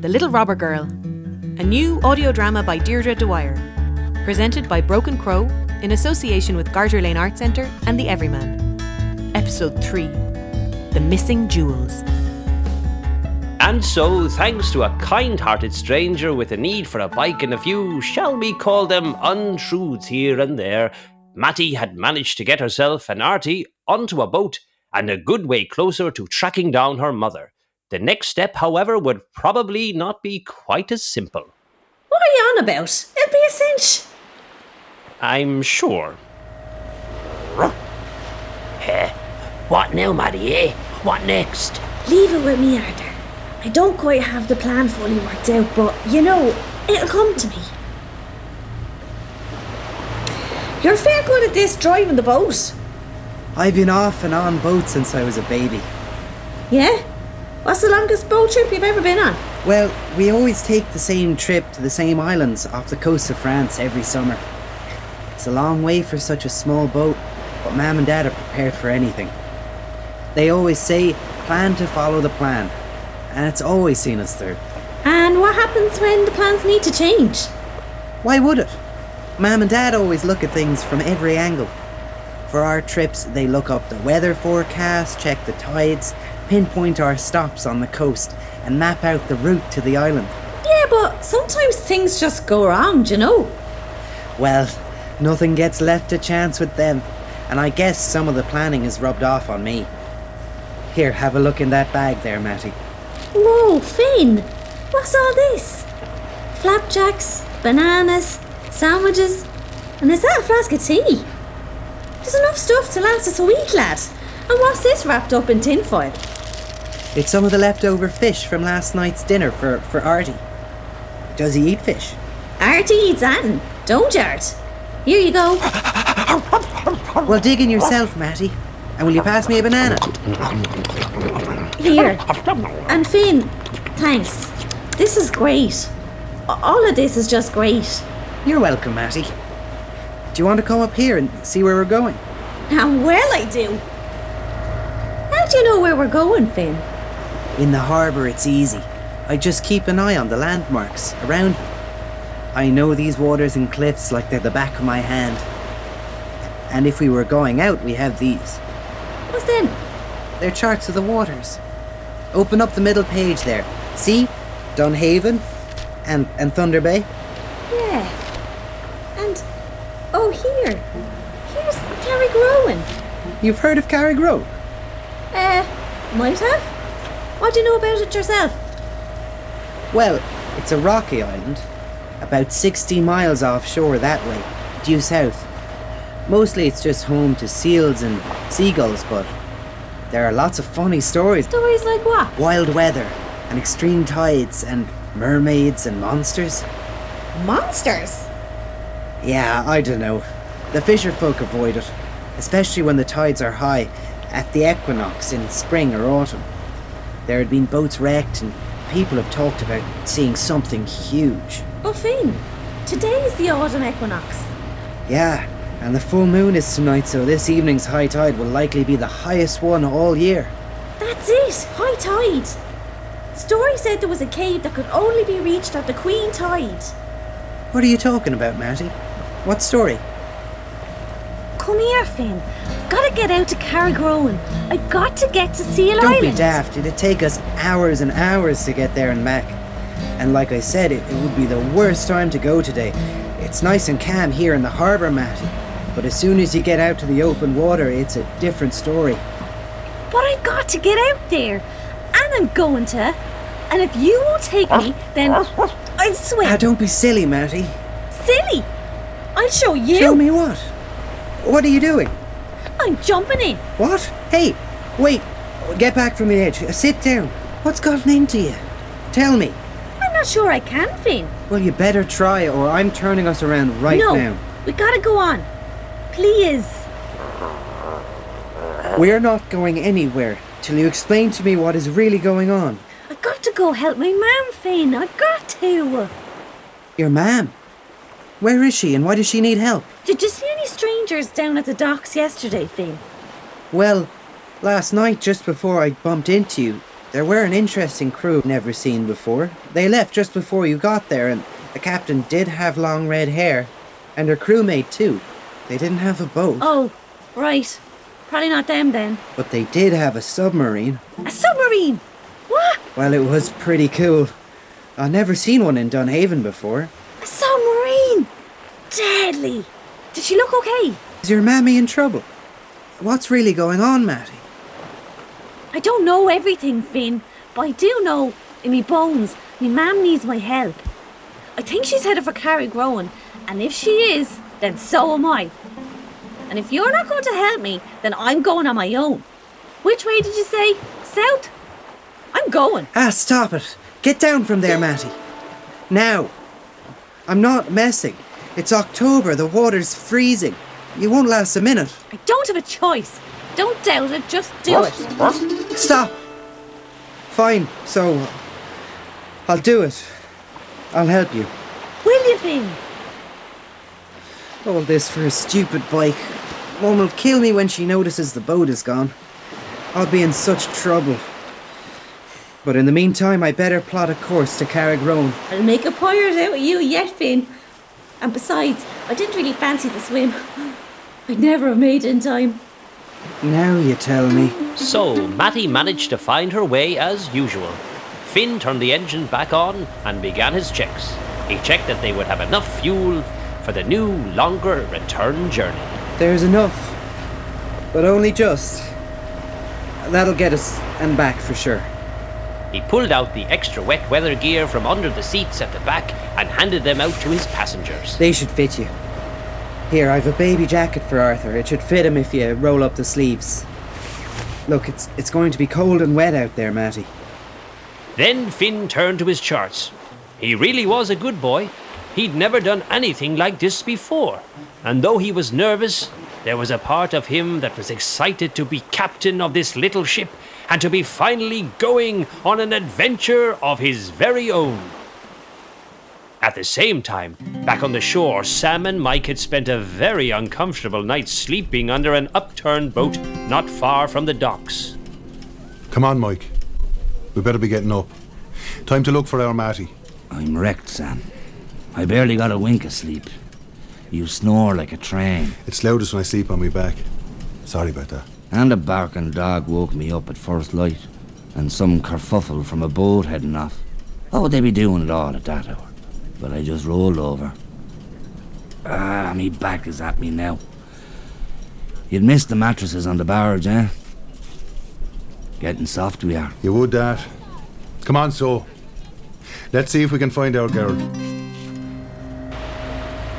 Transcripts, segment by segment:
The Little Robber Girl, a new audio drama by Deirdre Dwyer, presented by Broken Crow in association with Garter Lane Art Centre and The Everyman. Episode 3 The Missing Jewels. And so, thanks to a kind hearted stranger with a need for a bike and a few, shall we call them, untruths here and there, Mattie had managed to get herself and Artie onto a boat and a good way closer to tracking down her mother. The next step, however, would probably not be quite as simple. What are you on about? It'll be a cinch. I'm sure. Eh, what now, Mattie, eh? What next? Leave it with me, Arthur. I don't quite have the plan fully worked out, but you know, it'll come to me. You're fair good at this driving the boat. I've been off and on boats since I was a baby. Yeah? What's the longest boat trip you've ever been on? Well, we always take the same trip to the same islands off the coast of France every summer. It's a long way for such a small boat, but Mam and Dad are prepared for anything. They always say, plan to follow the plan, and it's always seen us through. And what happens when the plans need to change? Why would it? Mam and Dad always look at things from every angle. For our trips, they look up the weather forecast, check the tides, pinpoint our stops on the coast, and map out the route to the island. Yeah, but sometimes things just go wrong, you know? Well, nothing gets left to chance with them, and I guess some of the planning is rubbed off on me. Here, have a look in that bag there, Mattie. Whoa, Finn! What's all this? Flapjacks, bananas, sandwiches, and is that a flask of tea? There's enough stuff to last us a week, lad. And what's this wrapped up in tinfoil? It's some of the leftover fish from last night's dinner for, for Artie. Does he eat fish? Artie eats Anton, don't Art? Here you go. Well, dig in yourself, Mattie. And will you pass me a banana? Here. And Finn, thanks. This is great. All of this is just great. You're welcome, Mattie. Do you want to come up here and see where we're going? And well I do. How do you know where we're going, Finn? In the harbour, it's easy. I just keep an eye on the landmarks around me. I know these waters and cliffs like they're the back of my hand. And if we were going out, we have these. What's then? They're charts of the waters. Open up the middle page there. See? Dunhaven and, and Thunder Bay. Yeah. And oh here. Here's Carrigrowan. You've heard of Carrigrow? Uh, might have. What do you know about it yourself? Well, it's a rocky island, about 60 miles offshore that way, due south. Mostly it's just home to seals and seagulls, but there are lots of funny stories. Stories like what? Wild weather, and extreme tides, and mermaids and monsters. Monsters. Yeah, I don't know. The fisher folk avoid it, especially when the tides are high at the equinox in spring or autumn. There had been boats wrecked, and people have talked about seeing something huge. Oh Finn, today is the autumn equinox. Yeah, and the full moon is tonight, so this evening's high tide will likely be the highest one all year. That's it, high tide. Story said there was a cave that could only be reached at the queen tide. What are you talking about, Mattie? What story? Come here, Finn. I've got to get out to Carrigrowan. I've got to get to Seal Don't Island. be daft. It'd take us hours and hours to get there and back. And like I said, it, it would be the worst time to go today. It's nice and calm here in the harbour, Mattie. But as soon as you get out to the open water, it's a different story. But I've got to get out there. And I'm going to. And if you won't take me, then I'll swim. Ah, don't be silly, Mattie. Silly. I'll show you. Show me what? What are you doing? I'm jumping in. What? Hey, wait. Get back from the edge. Sit down. What's gotten into you? Tell me. I'm not sure I can, Finn. Well, you better try, or I'm turning us around right no, now. we gotta go on. Please. We're not going anywhere till you explain to me what is really going on. I've got to go help my mum, Finn. I've got to. Your mam. Where is she, and why does she need help? Did you see strangers down at the docks yesterday, Finn? Well, last night, just before I bumped into you, There were an interesting crew never seen before. They left just before you got there, and the captain did have long red hair, and her crewmate too. They didn't have a boat, Oh, right. Probably not them then. but they did have a submarine. A submarine! What? Well, it was pretty cool. I've never seen one in Dunhaven before. A submarine! Deadly! Did she look okay? Is your mammy in trouble? What's really going on, Mattie? I don't know everything, Finn, but I do know in me bones, me mam needs my help. I think she's headed for Carrigrowan, and if she is, then so am I. And if you're not going to help me, then I'm going on my own. Which way did you say? South? I'm going. Ah, stop it. Get down from there, Mattie. Now. I'm not messing. It's October, the water's freezing. You won't last a minute. I don't have a choice. Don't doubt it, just do it. What? Stop! Fine, so. Uh, I'll do it. I'll help you. Will you, Finn? All this for a stupid bike. Mum will kill me when she notices the boat is gone. I'll be in such trouble. But in the meantime, I better plot a course to Carrigrowan. I'll make a pirate out of you yet, Finn. And besides, I didn't really fancy the swim. I'd never have made it in time. Now you tell me. So, Mattie managed to find her way as usual. Finn turned the engine back on and began his checks. He checked that they would have enough fuel for the new, longer return journey. There's enough. But only just. That'll get us and back for sure. He pulled out the extra wet weather gear from under the seats at the back and handed them out to his passengers. They should fit you. Here, I've a baby jacket for Arthur. It should fit him if you roll up the sleeves. Look, it's it's going to be cold and wet out there, Mattie. Then Finn turned to his charts. He really was a good boy. He'd never done anything like this before. And though he was nervous, there was a part of him that was excited to be captain of this little ship and to be finally going on an adventure of his very own. At the same time, back on the shore, Sam and Mike had spent a very uncomfortable night sleeping under an upturned boat not far from the docks. Come on, Mike. We better be getting up. Time to look for our Matty. I'm wrecked, Sam. I barely got a wink of sleep. You snore like a train. It's loudest when I sleep on my back. Sorry about that. And a barking dog woke me up at first light. And some kerfuffle from a boat heading off. What would they be doing at all at that hour? But I just rolled over. Ah, me back is at me now. You'd missed the mattresses on the barge, eh? Getting soft we are. You would that. Come on, so. Let's see if we can find our girl.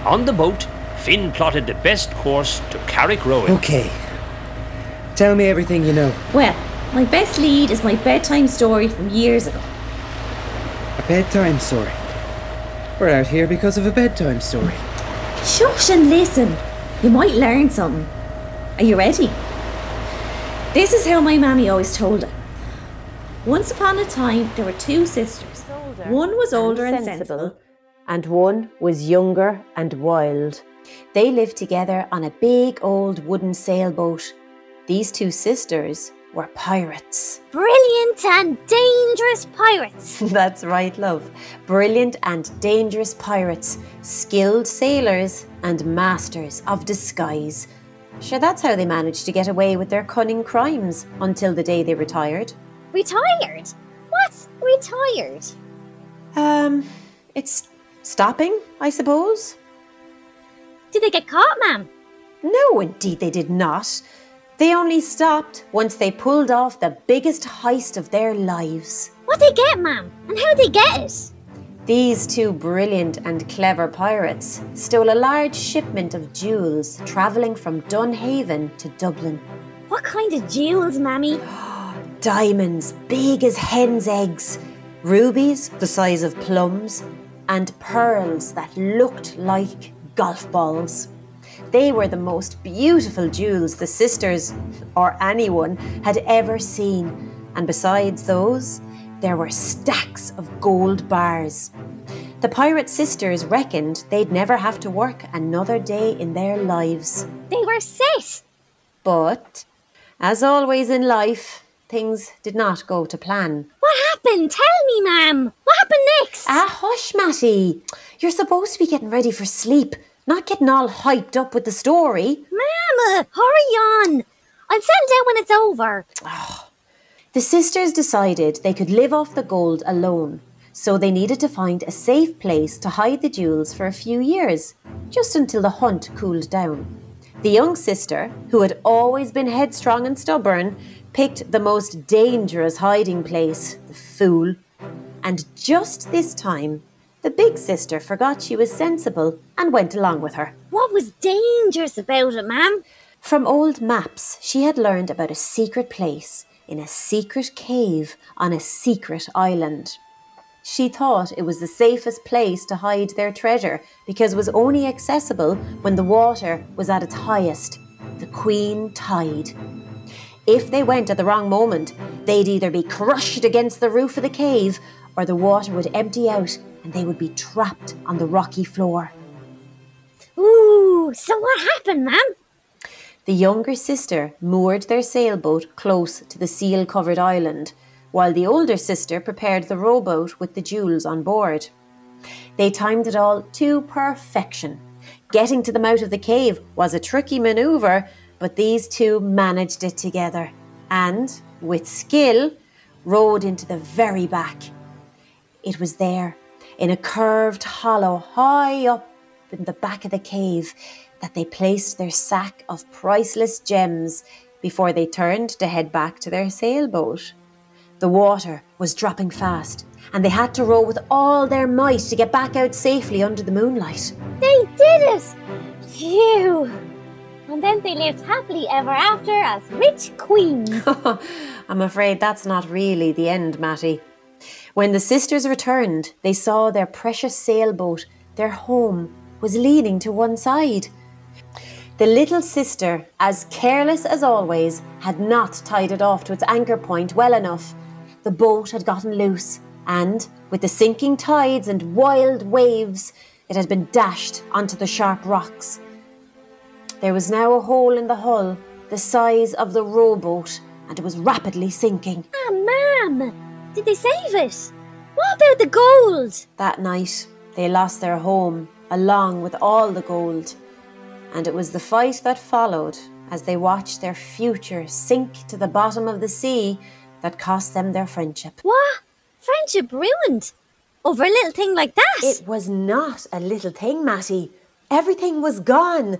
On the boat, Finn plotted the best course to Carrigrowan. Okay. Tell me everything you know. Well, my best lead is my bedtime story from years ago. A bedtime story. We're out here because of a bedtime story. Shush and listen. You might learn something. Are you ready? This is how my mammy always told it. Once upon a time, there were two sisters. One was older and sensible, and one was younger and wild. They lived together on a big old wooden sailboat. These two sisters were pirates. Brilliant and dangerous pirates. That's right, love. Brilliant and dangerous pirates, skilled sailors, and masters of disguise. Sure, that's how they managed to get away with their cunning crimes until the day they retired. Retired? What's retired? Um, it's stopping, I suppose. Did they get caught, ma'am? No, indeed they did not. They only stopped once they pulled off the biggest heist of their lives. What they get, ma'am? And how they get it? These two brilliant and clever pirates stole a large shipment of jewels travelling from Dunhaven to Dublin. What kind of jewels, mammy? Diamonds big as hen's eggs, rubies the size of plums, and pearls that looked like golf balls. They were the most beautiful jewels the sisters, or anyone, had ever seen. And besides those, there were stacks of gold bars. The pirate sisters reckoned they'd never have to work another day in their lives. They were set. But, as always in life, things did not go to plan. Happened? Tell me, ma'am. What happened next? Ah, hush, Mattie. You're supposed to be getting ready for sleep, not getting all hyped up with the story. Mama, hurry on. I'll settle down when it's over. The sisters decided they could live off the gold alone, so they needed to find a safe place to hide the jewels for a few years, just until the hunt cooled down. The young sister, who had always been headstrong and stubborn, picked the most dangerous hiding place, the fool. And just this time, the big sister forgot she was sensible and went along with her. What was dangerous about it, ma'am? From old maps, she had learned about a secret place in a secret cave on a secret island. She thought it was the safest place to hide their treasure because it was only accessible when the water was at its highest, the queen tide. If they went at the wrong moment, they'd either be crushed against the roof of the cave or the water would empty out and they would be trapped on the rocky floor. Ooh, so what happened, ma'am? The younger sister moored their sailboat close to the seal covered island, while the older sister prepared the rowboat with the jewels on board. They timed it all to perfection. Getting to the mouth of the cave was a tricky maneuver, but these two managed it together and, with skill, rowed into the very back. It was there, in a curved hollow high up in the back of the cave, that they placed their sack of priceless gems before they turned to head back to their sailboat. The water was dropping fast, and they had to row with all their might to get back out safely under the moonlight. They did it! Phew! And then they lived happily ever after as rich queens. I'm afraid that's not really the end, Mattie. When the sisters returned, they saw their precious sailboat, their home, was leaning to one side. The little sister, as careless as always, had not tied it off to its anchor point well enough. The boat had gotten loose, and, with the sinking tides and wild waves, it had been dashed onto the sharp rocks. There was now a hole in the hull, the size of the rowboat, and it was rapidly sinking. ah, ma'am! Did they save it? What about the gold? That night, they lost their home, along with all the gold. And it was the fight that followed as they watched their future sink to the bottom of the sea that cost them their friendship. What? Friendship ruined? Over a little thing like that? It was not a little thing, Mattie. Everything was gone.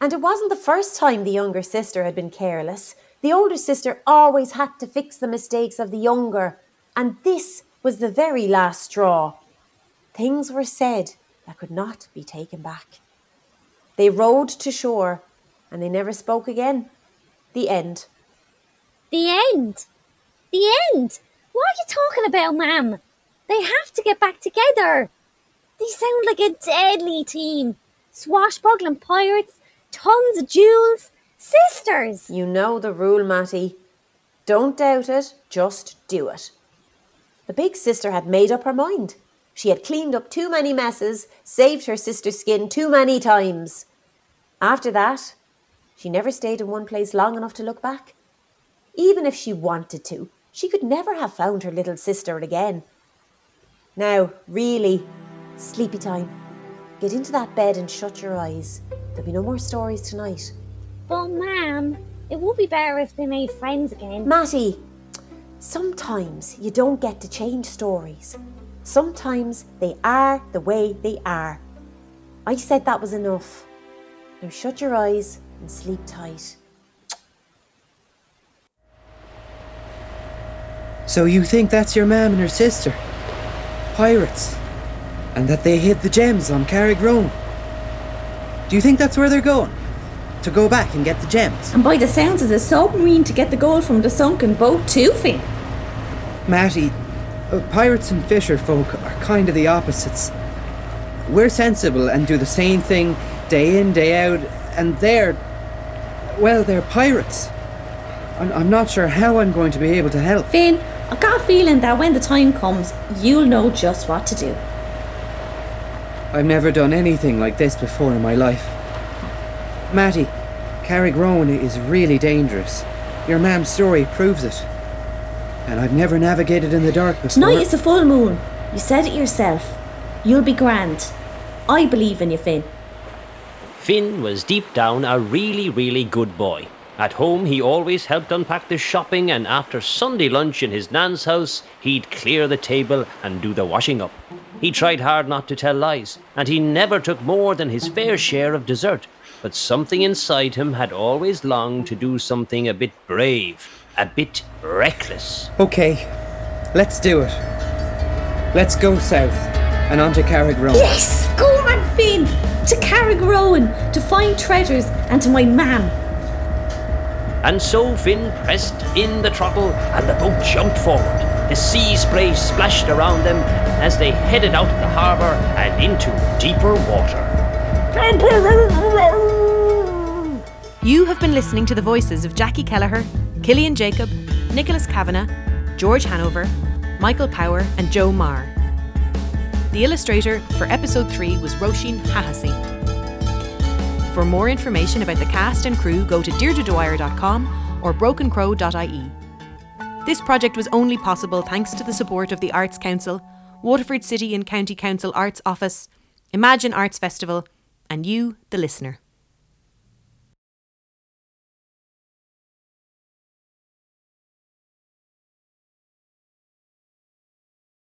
And it wasn't the first time the younger sister had been careless. The older sister always had to fix the mistakes of the younger. And this was the very last straw. Things were said that could not be taken back. They rowed to shore and they never spoke again. The end. The end. The end. What are you talking about, ma'am? They have to get back together. They sound like a deadly team. Swashbuckling pirates, tons of jewels, sisters. You know the rule, Mattie. Don't doubt it, just do it. The big sister had made up her mind. She had cleaned up too many messes, saved her sister's skin too many times. After that, she never stayed in one place long enough to look back. Even if she wanted to, she could never have found her little sister again. Now, really, sleepy time. Get into that bed and shut your eyes. There'll be no more stories tonight. But, ma'am, it would be better if they made friends again. Mattie, sometimes you don't get to change stories. Sometimes they are the way they are. I said that was enough. Now shut your eyes and sleep tight. So you think that's your mam and her sister? Pirates. And that they hid the gems on Carrigrowan? Do you think that's where they're going? To go back and get the gems? And by the sounds of the submarine to get the gold from the sunken boat too, Finn. Mattie, uh, pirates and fisher folk are kind of the opposites. We're sensible and do the same thing day in, day out, and they're. Well, they're pirates. I'm, I'm not sure how I'm going to be able to help. Finn, I've got a feeling that when the time comes, you'll know just what to do. I've never done anything like this before in my life. Mattie, Carrigrowan is really dangerous. Your mam's story proves it. and I've never navigated in the dark before. Tonight is a full moon. You said it yourself. You'll be grand. I believe in you, Finn. Finn was deep down a really, really good boy. At home, he always helped unpack the shopping, and after Sunday lunch in his nan's house, he'd clear the table and do the washing up. He tried hard not to tell lies, and he never took more than his fair share of dessert. But something inside him had always longed to do something a bit brave, a bit reckless. Okay, let's do it. Let's go south and on to Carrigrowan. Yes! Go on, Finn! To Carrigrowan, to find treasures, and to my mam. And so Finn pressed in the throttle and the boat jumped forward. The sea spray splashed around them as they headed out of the harbour and into deeper water. You have been listening to the voices of Jacqui Kelleher, Cilian Jacob, Nicholas Kavanagh, George Hanover, Michael Power, and Joe Meagher. The illustrator for episode 3 was Roisin Hahessy. For more information about the cast and crew, go to deirdredwyer.com or brokencrow.ie. This project was only possible thanks to the support of the Arts Council, Waterford City and County Council Arts Office, Imagine Arts Festival, and you, the listener.